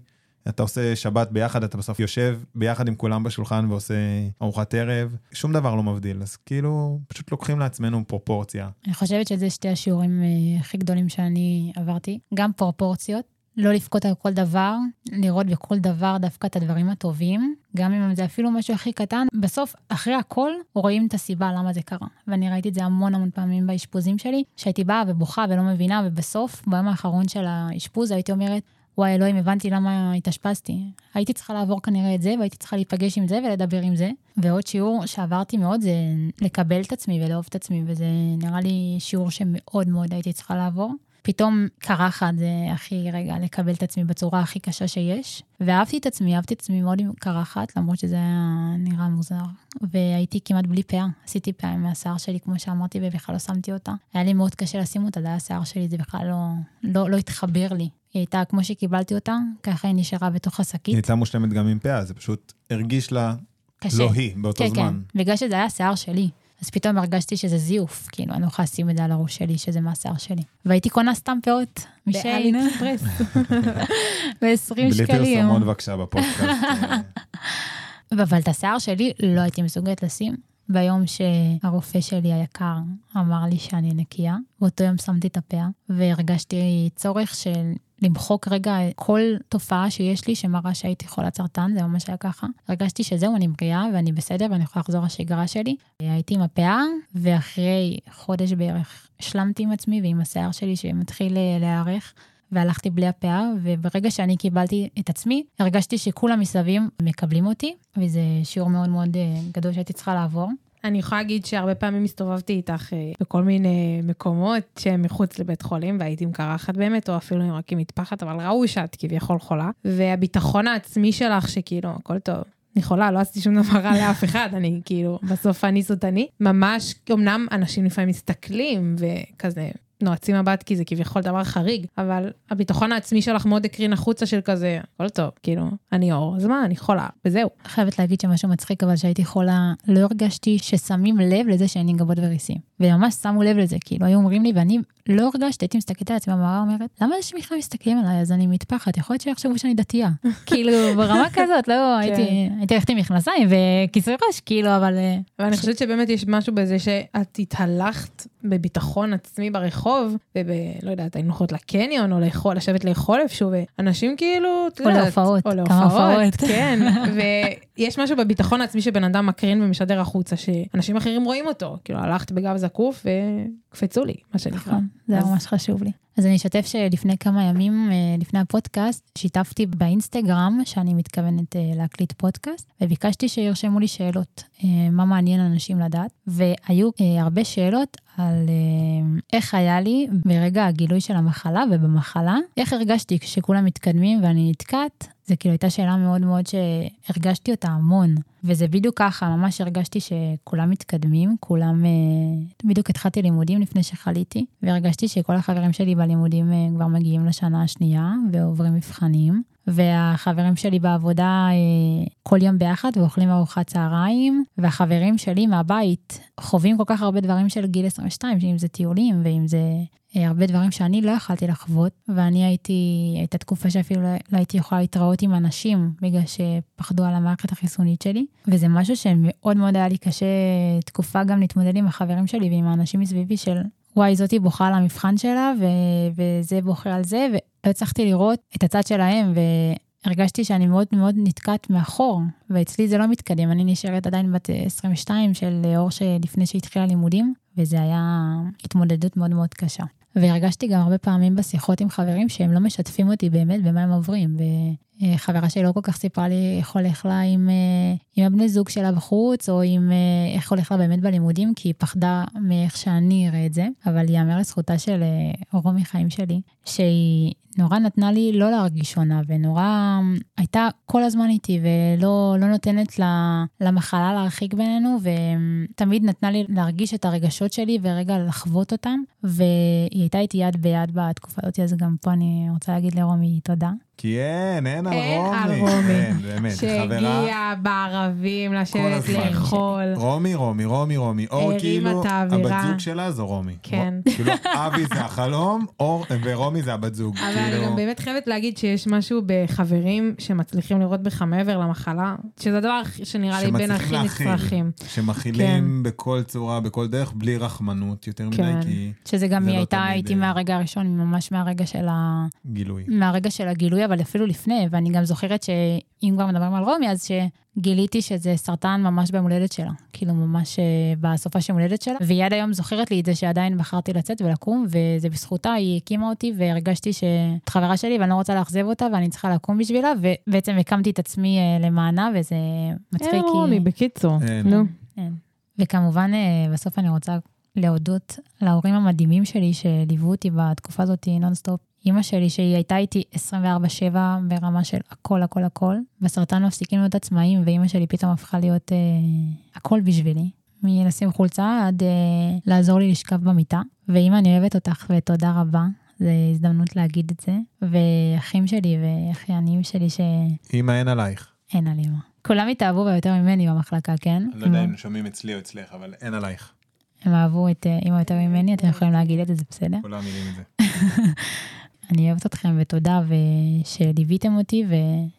אתה עושה שבת ביחד, אתה בסוף יושב ביחד עם כולם בשולחן ועושה ארוחת ערב, שום דבר לא מבדיל. אז כאילו, פשוט לוקחים לעצמנו פרופורציה. אני חושבת שזה שתי השיעורים אה, הכי גדולים שאני עברתי. גם פרופורציות, לא לבכות על כל דבר, לראות בכל דבר דווקא את הדברים הטובים, גם אם זה אפילו משהו הכי קטן. בסוף, אחרי הכל, רואים את הסיבה למה זה קרה. ואני ראיתי את זה המון המון פעמים באשפוזים שלי, שהייתי באה ובוכה ולא מבינה, ובסוף, ביום האחרון של האשפוז הייתי אומרת, וואי, אלוהים, הבנתי למה התאשפזתי. הייתי צריכה לעבור כנראה את זה, והייתי צריכה להיפגש עם זה ולדבר עם זה. ועוד שיעור שעברתי מאוד זה לקבל את עצמי ולאהוב את עצמי, וזה נראה לי שיעור שמאוד מאוד הייתי צריכה לעבור. פתאום קרחת זה הכי רגע לקבל את עצמי בצורה הכי קשה שיש. ואהבתי את עצמי, אהבתי את עצמי מאוד עם קרחת, למרות שזה היה נראה מוזר. והייתי כמעט בלי פאה, עשיתי פאה מהשיער שלי, כמו שאמרתי, ובכלל לא שמתי אותה. היה לי מאוד קשה לשים אותה, זה היה השיער שלי, זה בכלל לא, לא, לא התחבר לי. היא הייתה כמו שקיבלתי אותה, ככה היא נשארה בתוך השקית. היא הייתה מושלמת גם עם פאה, זה פשוט הרגיש לה קשה. לא היא באותו כן, זמן. כן, בגלל שזה היה שיער שלי. אז פתאום הרגשתי שזה זיוף, כאילו, אני לא יכולה לשים את זה על הראש שלי, שזה מהשיער שלי. והייתי קונה סתם פאות משיין. באקספרס. ב-20 בלי שקלים. פרסומות בבקשה בפודקאסט. אבל את השיער שלי לא הייתי מסוגלת לשים. ביום שהרופא שלי היקר אמר לי שאני נקייה, באותו יום שמתי את הפאה, והרגשתי צורך של למחוק רגע כל תופעה שיש לי שמראה שהייתי חולת סרטן, זה ממש היה ככה. הרגשתי שזהו, אני בריאה ואני בסדר ואני יכולה לחזור לשגרה שלי. הייתי עם הפאה, ואחרי חודש בערך השלמתי עם עצמי ועם השיער שלי שמתחיל להיערך. והלכתי בלי הפאה, וברגע שאני קיבלתי את עצמי, הרגשתי שכולם מסביב מקבלים אותי, וזה שיעור מאוד מאוד אה, גדול שהייתי צריכה לעבור. אני יכולה להגיד שהרבה פעמים הסתובבתי איתך אה, בכל מיני מקומות שהם מחוץ לבית חולים, והייתי עם קרחת באמת, או אפילו רק עם מטפחת, אבל ראו שאת כביכול חולה. והביטחון העצמי שלך, שכאילו, הכל טוב. אני חולה, לא עשיתי שום דבר רע לאף אחד, אני כאילו, בסוף אני סוטני. ממש, אמנם אנשים לפעמים מסתכלים וכזה נועצים מבט כי זה כביכול דבר חריג, אבל הביטחון העצמי שלך מאוד הקרין החוצה של כזה, הכל טוב, כאילו, אני אור, אז מה, אני חולה, וזהו. חייבת להגיד שמשהו מצחיק, אבל שהייתי חולה, לא הרגשתי ששמים לב לזה שאין לי גבות וריסים. וממש שמו לב לזה, כאילו, היו אומרים לי, ואני לא הרגשתי, הייתי מסתכלת על עצמי במראה, אומרת, למה אנשים בכלל מסתכלים עליי, אז אני מטפחת, יכול להיות שיחשבו שאני דתייה. כאילו, ברמה כזאת, לא, הייתי הייתי הולכת עם מכנסיים וכיסוי ראש, כאילו, אבל... אה, ואני חושבת שבאמת יש משהו בזה שאת התהלכת בביטחון עצמי ברחוב, ולא יודעת, היינו הולכות לקניון, או לאכול, לשבת לאכול איפשהו, ואנשים כאילו, את או יודעת, להופעות, או כמה להופעות, הופעות. כן, ויש משהו בביטחון העצמי שבן אדם מקרין ומשדר החוצה, שאנשים אחרים רואים אותו, כאילו הלכת בגב זקוף וקפצו לי, מה שנקרא. נכון, זה אז- ממש חשוב לי. אז אני אשתף שלפני כמה ימים, אה, לפני הפודקאסט, שיתפתי באינסטגרם שאני מתכוונת אה, להקליט פודקאסט, וביקשתי שירשמו לי שאלות, אה, מה מעניין אנשים לדעת, והיו הרבה שאלות על איך היה לי ברגע הגילוי של המחלה ובמחלה, איך הרגשתי כשכולם מתקדמים ואני נתקעת. זה כאילו הייתה שאלה מאוד מאוד שהרגשתי אותה המון, וזה בדיוק ככה, ממש הרגשתי שכולם מתקדמים, כולם, אה, בדיוק התחלתי לימודים לפני שחליתי, והרגשתי שכל החברים שלי בלימודים אה, כבר מגיעים לשנה השנייה ועוברים מבחנים, והחברים שלי בעבודה אה, כל יום ביחד ואוכלים ארוחת צהריים, והחברים שלי מהבית חווים כל כך הרבה דברים של גיל 22, אם זה טיולים ואם זה הרבה דברים שאני לא יכלתי לחוות, ואני הייתי, הייתה תקופה שאפילו לא, לא הייתי יכולה להתראות עם אנשים, בגלל שפחדו על המערכת החיסונית שלי, וזה משהו שמאוד מאוד היה לי קשה תקופה גם להתמודד עם החברים שלי ועם האנשים מסביבי של, וואי, זאתי בוכה על המבחן שלה, ו- וזה בוכה על זה, ולא הצלחתי לראות את הצד שלהם, והרגשתי שאני מאוד מאוד נתקעת מאחור, ואצלי זה לא מתקדם, אני נשארת עדיין בת אה, 22 של אור שלפני שהתחילה לימודים, וזה היה התמודדות מאוד מאוד קשה. והרגשתי גם הרבה פעמים בשיחות עם חברים שהם לא משתפים אותי באמת במה הם עוברים. וחברה שלי לא כל כך סיפרה לי איך הולך לה עם, אה, עם הבני זוג שלה בחוץ, או עם אה, איך הולך לה באמת בלימודים, כי היא פחדה מאיך שאני אראה את זה. אבל ייאמר לזכותה של אה, רומי חיים שלי, שהיא נורא נתנה לי לא להרגיש שונה, ונורא הייתה כל הזמן איתי, ולא לא נותנת לה, למחלה להרחיק בינינו, ותמיד נתנה לי להרגיש את הרגשות שלי ורגע לחוות אותם, והיא הייתה איתי יד ביד בתקופה הזאת, אז גם פה אני רוצה להגיד לרומי תודה. כי אין, אין על אין רומי. על רומי. אין, באמת, חברה. שהגיע בערבים לשבת. לאכול. רומי, רומי, רומי, רומי. אור הרימה כאילו. הבת זוג שלה זו רומי. כן. כאילו, אבי זה החלום, אור, ורומי זה הבת זוג. אבל אני כאילו, גם באמת חייבת להגיד שיש משהו בחברים שמצליחים לראות בך מעבר למחלה, שזה הדבר שנראה לי בין הכי. נצרכים. שמכילים בכל צורה, בכל דרך, בלי רחמנות יותר מדי, כן. כי שזה גם היא לא הייתה איתי אה, מהרגע הראשון, ממש מהרגע של ה... גילוי. מהרגע של הגילוי, אבל אפילו לפני, ואני גם זוכרת שאם כבר מדברים על רומי, אז שגיליתי שזה סרטן ממש ביום הולדת שלה, כאילו ממש אה, בסופה של הולדת שלה, והיא עד היום זוכרת לי את זה שעדיין בחרתי לצאת ולקום, וזה בזכותה, היא הקימה אותי, והרגשתי שאת חברה שלי ואני לא רוצה לאכזב אותה, ואני צריכה לקום בשבילה, ובעצם הקמתי את עצמי אה, למענה, וזה מצחיק, אין רומי, כי... בקיצור. אין. נו. כן. וכמובן, אה, בסוף אני רוצה להודות להורים המדהימים שלי שליוו אותי בתקופה הזאת נונסטופ. אימא שלי, שהיא הייתה איתי 24/7 ברמה של הכל, הכל, הכל. בסרטן מפסיקים להיות עצמאים, ואימא שלי פתאום הפכה להיות אה, הכל בשבילי. מלשים חולצה עד אה, לעזור לי לשכב במיטה. ואימא, אני אוהבת אותך ותודה רבה. זו הזדמנות להגיד את זה. ואחים שלי ואחיינים שלי שאין אמא אין עלייך. על אימא. כולם התאהבו בה יותר ממני במחלקה, כן? אני לא יודע אם שומעים אצלי או אצלך, אבל אין עלייך. הם אהבו את אה, אימא יותר ממני, אתם יכולים להגיד את זה, זה בסדר. כולם יודעים את זה. אני אוהבת אתכם ותודה שליוויתם אותי,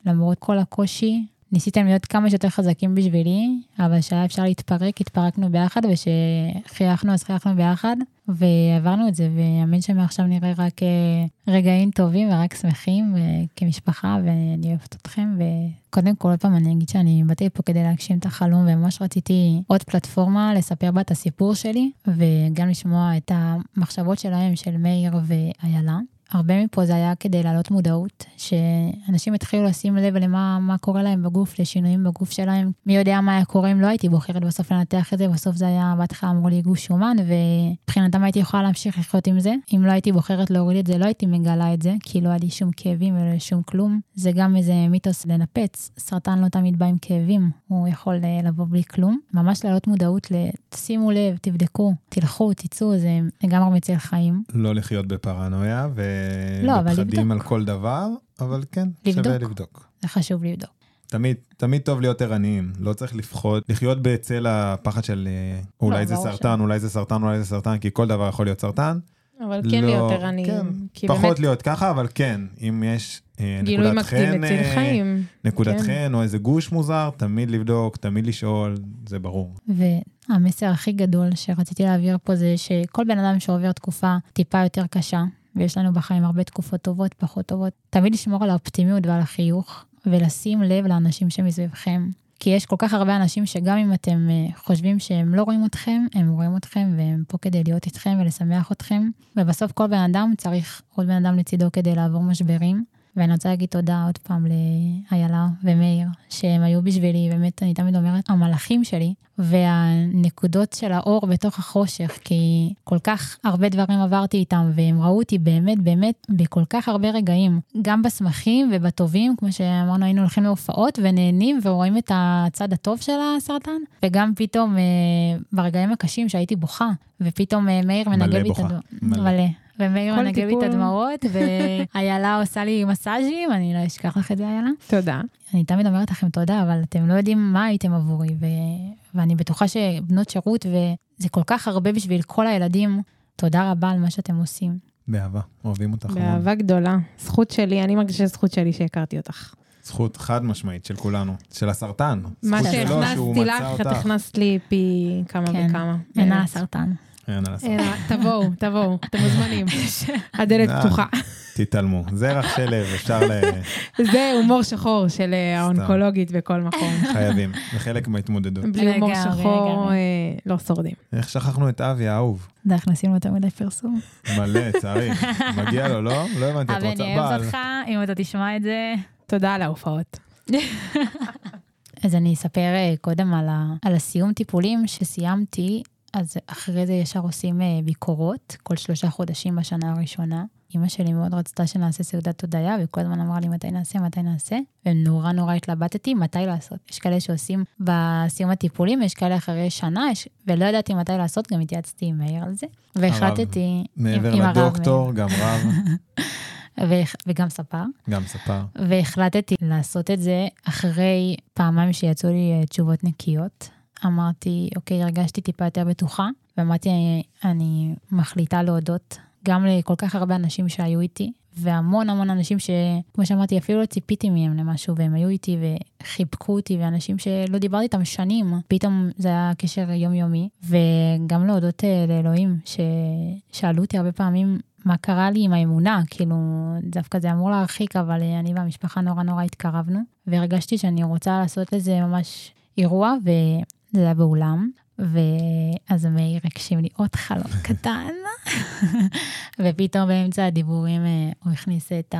ולמרות כל הקושי, ניסיתם להיות כמה שיותר חזקים בשבילי, אבל כשהיה אפשר להתפרק, התפרקנו ביחד, וכשחייכנו אז חייכנו ביחד, ועברנו את זה, ואמן שמעכשיו נראה רק אה, רגעים טובים ורק שמחים אה, כמשפחה, ואני אוהבת אתכם, וקודם כל, עוד פעם אני אגיד שאני באתי לפה כדי להגשים את החלום, וממש רציתי עוד פלטפורמה לספר בה את הסיפור שלי, וגם לשמוע את המחשבות שלהם, של מאיר ואיילה. הרבה מפה זה היה כדי להעלות מודעות, שאנשים התחילו לשים לב למה מה קורה להם בגוף, לשינויים בגוף שלהם. מי יודע מה היה קורה אם לא הייתי בוחרת בסוף לנתח את זה, בסוף זה היה, בהתחלה אמרו לי גוש שומן, ומבחינתם הייתי יכולה להמשיך לחיות עם זה. אם לא הייתי בוחרת להוריד את זה, לא הייתי מגלה את זה, כי לא היה לי שום כאבים ולא שום כלום. זה גם איזה מיתוס לנפץ, סרטן לא תמיד בא עם כאבים, הוא יכול אה, לבוא בלי כלום. ממש להעלות מודעות, ל- שימו לב, תבדקו, תלכו, תצאו, זה לגמרי מציל חיים. לא לחיות בפרנויה לא, לבדוק. על כל דבר, אבל כן, לבדוק. שווה לבדוק. זה חשוב לבדוק. תמיד, תמיד טוב להיות ערניים, לא צריך לפחות, לחיות בצל הפחד של אה, אולי לא, זה ברור סרטן, אולי זה סרטן, אולי זה סרטן, כי כל דבר יכול להיות סרטן. אבל כן לא, להיות ערניים. כן, פחות באמת, להיות ככה, אבל כן, אם יש אה, נקודת חן, אה. נקודת כן. חן או איזה גוש מוזר, תמיד לבדוק, תמיד לשאול, זה ברור. והמסר הכי גדול שרציתי להעביר פה זה שכל בן אדם שעובר תקופה טיפה יותר קשה, ויש לנו בחיים הרבה תקופות טובות, פחות טובות, תמיד לשמור על האופטימיות ועל החיוך, ולשים לב לאנשים שמסביבכם. כי יש כל כך הרבה אנשים שגם אם אתם אה, חושבים שהם לא רואים אתכם, הם רואים אתכם והם פה כדי להיות איתכם ולשמח אתכם. ובסוף כל בן אדם צריך עוד בן אדם לצידו כדי לעבור משברים. ואני רוצה להגיד תודה עוד פעם לאיילה ומאיר, שהם היו בשבילי, באמת, אני תמיד אומרת, המלאכים שלי, והנקודות של האור בתוך החושך, כי כל כך הרבה דברים עברתי איתם, והם ראו אותי באמת, באמת, בכל כך הרבה רגעים, גם בשמחים ובטובים, כמו שאמרנו, היינו הולכים להופעות ונהנים ורואים את הצד הטוב של הסרטן, וגם פתאום אה, ברגעים הקשים שהייתי בוכה, ופתאום אה, מאיר מלא מנגב לי את בוכה, הדמעות. מלא. ומאיר מנגב לי את. הדמעות, ואיילה עושה לי מסאז'ים, אני לא אשכח לך את זה, איילה. תודה. אני תמיד אומרת לכם תודה, אבל אתם לא יודעים מה הייתם עבורי, ו... ואני בטוחה שבנות שירות, וזה כל כך הרבה בשביל כל הילדים. תודה רבה על מה שאתם עושים. באהבה, אוהבים אותך המון. באהבה גדולה. זכות שלי, אני מרגישה זכות שלי שהכרתי אותך. זכות חד משמעית של כולנו, של הסרטן. מה שהכנסתי לך, את. הכנסת לי פי כמה כן. וכמה. אין על באמת. הסרטן. אין על הסרטן. אין, תבואו, תבואו, אתם מוזמנים. הדלת. פתוחה. תתעלמו. זרח של לב, אפשר ל... זה הומור שחור של אה, האונקולוגית בכל מקום. חייבים, זה חלק מההתמודדות. בלי הומור שחור. אה, לא שורדים. איך שכחנו את אבי האהוב? די, אנחנו עשינו יותר מדי פרסום. מלא, צריך. מגיע לו, לא? לא הבנתי, את אבל רוצה אני אוהבת בעל. אותך, אם אתה תשמע את זה. תודה על ההופעות. אז אני אספר אה, קודם על, ה... על הסיום טיפולים שסיימתי, אז אחרי זה ישר עושים אה, ביקורות, כל שלושה חודשים בשנה הראשונה. אימא שלי מאוד רצתה שנעשה סעודת הודיה, וכל הזמן אמרה לי מתי נעשה, מתי נעשה, ונורא נורא התלבטתי מתי לעשות. יש כאלה שעושים בסיום הטיפולים, יש כאלה אחרי שנה, יש... ולא ידעתי מתי לעשות, גם התייעצתי עם מאיר על זה. והחלטתי... מעבר עם- עם הרב לדוקטור, גם רב, ו... וגם ספר. גם ספר. והחלטתי לעשות את זה אחרי פעמיים שיצאו לי אה, תשובות נקיות. אמרתי, אוקיי, הרגשתי טיפה יותר בטוחה, ואמרתי, אני, אני מחליטה להודות גם לכל כך הרבה אנשים שהיו איתי, והמון המון אנשים שכמו שאמרתי, אפילו לא ציפיתי מהם למשהו, והם היו איתי וחיבקו אותי, ואנשים שלא דיברתי איתם שנים, פתאום זה היה קשר יומיומי, וגם להודות אה, לאלוהים, ששאלו אותי הרבה פעמים מה קרה לי עם האמונה, כאילו, דווקא זה אמור להרחיק, אבל אה, אני והמשפחה נורא נורא התקרבנו, והרגשתי שאני רוצה לעשות לזה ממש אירוע, וזה היה באולם. ואז מאיר הגשים לי עוד חלום קטן, ופתאום באמצע הדיבורים אה, הוא הכניס את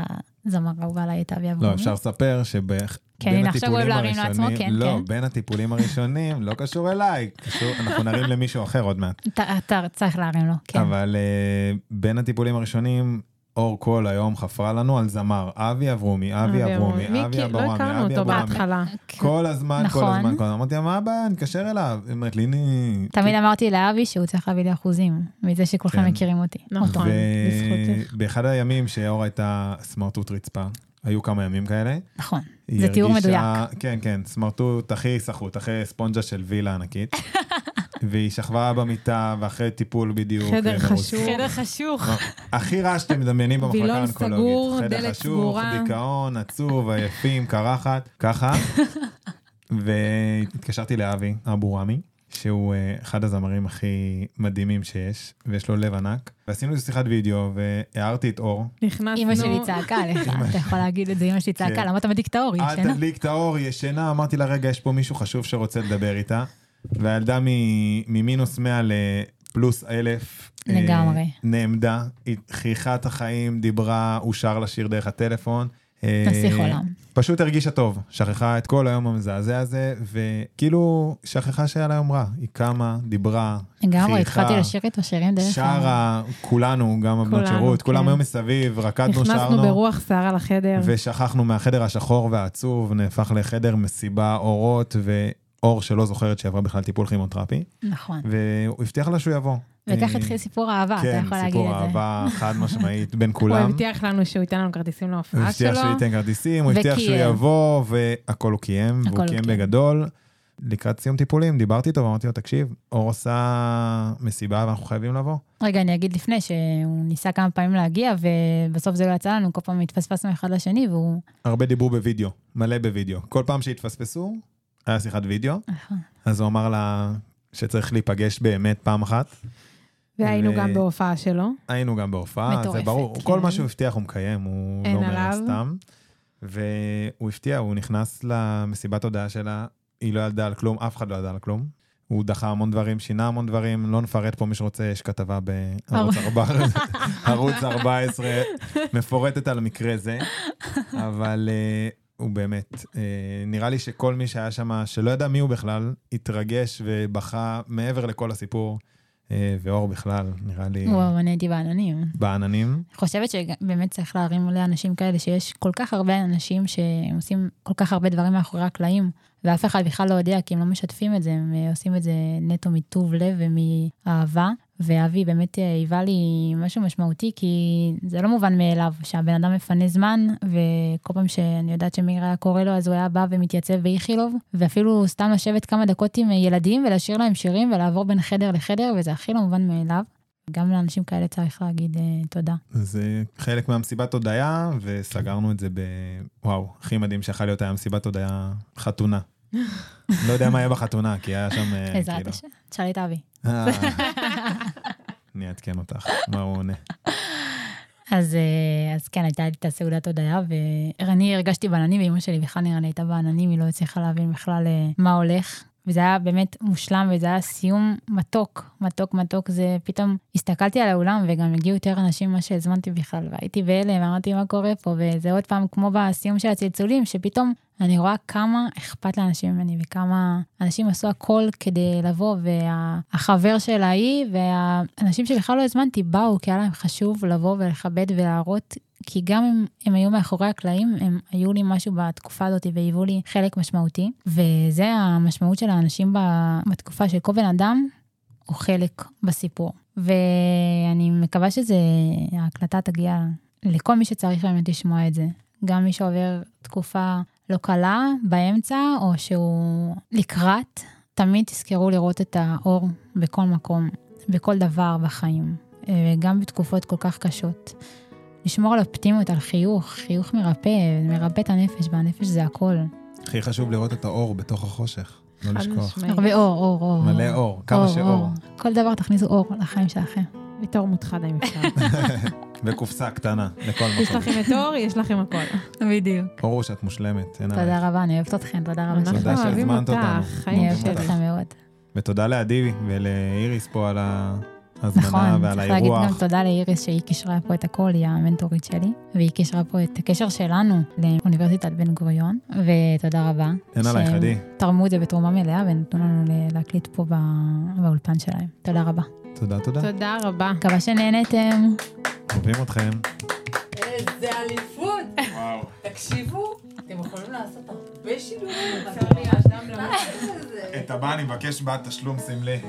הזמר האהוב עליי, את אבי אברומי. לא, אפשר לספר שבין כן, הנה, עכשיו הוא אוהב להרים לעצמו, כן, לא, כן. בין הטיפולים הראשונים, לא קשור אליי, קשור, אנחנו נרים למישהו אחר עוד מעט. אתה, אתה צריך להרים לו, כן. אבל אה, בין הטיפולים הראשונים, אור כל היום חפרה לנו על זמר, אבי אברומי, אבי אברומי, אבי מיקי, לא אברומי, הכרנו אבי אותו אברומי. בהתחלה. כל הזמן, כל נכון. הזמן, כל הזמן. אמרתי לה, מה הבעיה, נתקשר אליו. היא אומרת לי, אני... תמיד אמרתי לאבי שהוא צריך להביא לי אחוזים, מזה שכולכם כן. מכירים אותי. נכון. אותו. בזכותך. ובאחד הימים שאור הייתה סמרטוט רצפה, היו כמה ימים כאלה. נכון. זה תיאור מדויק. כן, כן, סמרטוט הכי סחוט, אחרי ספונג'ה של וילה ענקית. והיא שכבה במיטה, ואחרי טיפול בדיוק. חדר אה, חשוך. חדר חשוך. הכי רע שאתם מדמיינים במחלקה וילון האונקולוגית. סגור, חדר דלת חשוך, סגורה. דיכאון, עצוב, עייפים, קרחת, ככה. והתקשרתי לאבי אבו רמי, שהוא אה, אחד הזמרים הכי מדהימים שיש, ויש לו לב ענק. ועשינו איזו שיחת וידאו, והערתי את אור. נכנסנו... אמא שלי צעקה עליך, אתה יכול להגיד את זה, אמא שלי צעקה, כן. למה אתה מדליק את האור, היא אל ישנה? תדליק את האור, היא ישנה. אמרתי לה, רגע, יש פה מישהו חשוב שרוצה לדבר איתה. והילדה מ- ממינוס 100 לפלוס אלף. אה, לגמרי. נעמדה, חייכה את החיים, דיברה, אושר לשיר דרך הטלפון. אה, נסיך עולם. פשוט הרגישה טוב, שכחה את כל היום המזעזע הזה, וכאילו שכחה שהיה לה יום רע. היא קמה, דיברה, לגמרי, חייכה, התחלתי לשיר איתו שירים דרך. שרה, כולנו, גם הבנות כולנו, שירות, כולם כן. היו מסביב, רקדנו, נכנסנו שרנו. ברוח שערה לחדר. ושכחנו מהחדר השחור והעצוב, נהפך לחדר מסיבה אורות ואור שלא זוכרת שעברה בכלל טיפול כימותרפי, נכון. והוא הבטיח לה שהוא יבוא. וכך אה, התחיל סיפור אהבה, אתה כן, יכול להגיד סיפור את זה. אהבה חד משמעית בין הוא כולם. הבטיח לנו שהוא ייתן לנו כרטיסים הוא להופעה הבטיח שלו. שהוא ייתן כרטיסים, הוא הבטיח שהוא. יבוא, והכל הוא קיים, והוא הוא קיים. בגדול. לקראת סיום טיפולים, דיברתי איתו ואמרתי לו, תקשיב, אור עושה מסיבה ואנחנו חייבים לבוא. רגע, אני אגיד לפני שהוא ניסה כמה פעמים להגיע, ובסוף זה לא יצא לנו, כל פעם התפספסנו אחד לשני, והוא... הרבה דיברו בווידאו, מלא בווידאו. כל פעם שהתפספסו, היה שיחת וידאו, נכון. אז הוא אמר לה שצריך להיפגש באמת פעם אחת. והיינו ו- גם בהופעה שלו. היינו גם בהופעה, זה מטורפת, ברור. כן. כל מה שהוא הבטיח הוא מקיים, הוא לא אומר עליו. סתם. והוא הפתיע, הוא נכנס למסיבת הודעה שלה, היא לא ידעה על כלום, אף אחד לא ידע על כלום. הוא דחה המון דברים, שינה המון דברים, לא נפרט פה מי שרוצה, יש כתבה בערוץ 14, ערוץ 14, מפורטת על המקרה זה, אבל אה, הוא באמת, אה, נראה לי שכל מי שהיה שם, שלא ידע מי הוא בכלל, התרגש ובכה מעבר לכל הסיפור, אה, ואור בכלל, נראה לי, וואו, אני הייתי בעננים. בעננים. אני חושבת שבאמת צריך להרים לאנשים כאלה, שיש כל כך הרבה אנשים שעושים כל כך הרבה דברים מאחורי הקלעים, ואף אחד בכלל לא יודע, כי הם לא משתפים את זה, הם אה, עושים את זה נטו מטוב לב ומאהבה. ואבי באמת אה, היווה לי משהו משמעותי, כי זה לא מובן מאליו שהבן אדם מפנה זמן, וכל פעם שאני יודעת שמאיר היה קורא לו, אז הוא היה בא ומתייצב באיכילוב, ואפילו סתם לשבת כמה דקות עם אה, ילדים ולשיר להם שירים ולעבור בין חדר לחדר, וזה הכי לא מובן מאליו. גם לאנשים כאלה צריך להגיד אה, תודה. זה חלק מהמסיבת הודיה, וסגרנו את זה ב... וואו, הכי מדהים שיכול להיות היה מסיבת הודיה חתונה. לא יודע מה יהיה בחתונה, כי היה שם... בעזרת כאילו- השם. תשאלי את אבי. אה, אני אעדכן אותך, מה הוא עונה. אז, אה, אז כן, הייתה לי את הסעודת הודיה, ואני הרגשתי בעננים, ואימא שלי בכלל נראה לי הייתה בעננים, היא לא הצליחה להבין בכלל אה, מה הולך. וזה היה באמת מושלם, וזה היה סיום מתוק, מתוק, מתוק. זה פתאום, הסתכלתי על האולם, וגם הגיעו יותר אנשים ממה שהזמנתי בכלל, והייתי בהלם, אמרתי, מה קורה פה? וזה עוד פעם כמו בסיום של הצלצולים, שפתאום אני רואה כמה אכפת לאנשים ממני, וכמה אנשים עשו הכל כדי לבוא, והחבר שלה היא, והאנשים שבכלל לא הזמנתי באו, כי היה להם חשוב לבוא ולכבד ולהראות, כי גם אם הם היו מאחורי הקלעים, הם היו לי משהו בתקופה הזאת והיוו לי חלק משמעותי. וזה המשמעות של האנשים בתקופה של כל בן אדם, הוא חלק בסיפור. ואני מקווה שזה, ההקלטה תגיע לכל מי שצריך באמת לשמוע את זה. גם מי שעובר תקופה לא קלה באמצע, או שהוא לקראת, תמיד תזכרו לראות את האור בכל מקום, בכל דבר בחיים, אה, וגם בתקופות כל כך קשות. לשמור על אופטימיות, על חיוך, חיוך מרפא, מרפא את הנפש, והנפש זה הכל. הכי חשוב לראות את האור בתוך החושך, לא לשכוח. הרבה אור, אור, אור. מלא אור, כמה שאור. כל דבר תכניסו אור לחיים שלכם. בתור מותחדה אם אפשר. וקופסה קטנה לכל יש מקום. לכם את אור, יש לכם הכל. בדיוק. ברור שאת מושלמת, אין עלייך. תודה רבה, אני אוהבת אתכם, תודה רבה. אנחנו תודה אוהבים. אותך, אני אוהבת. אתכם מאוד. ותודה לעדי ולאיריס פה על ההזמנה נכון, ועל צריך להגיד גם האירוח. תודה לאיריס שהיא קישרה פה את הכל, היא המנטורית שלי, והיא קישרה פה את הקשר שלנו לאוניברסיטת בן גוריון, ותודה רבה. אין עלייך, עדי. תרמו את זה בתרומה מלאה ונתנו לנו להקליט פה באולפן שלהם. תודה רבה. תודה, תודה. תודה רבה. מקווה שנהנתם. אוהבים אתכם. איזה אליפות! וואו. תקשיבו, אתם יכולים לעשות הרבה שידורים. את הבא אני מבקש בעד תשלום סמלי.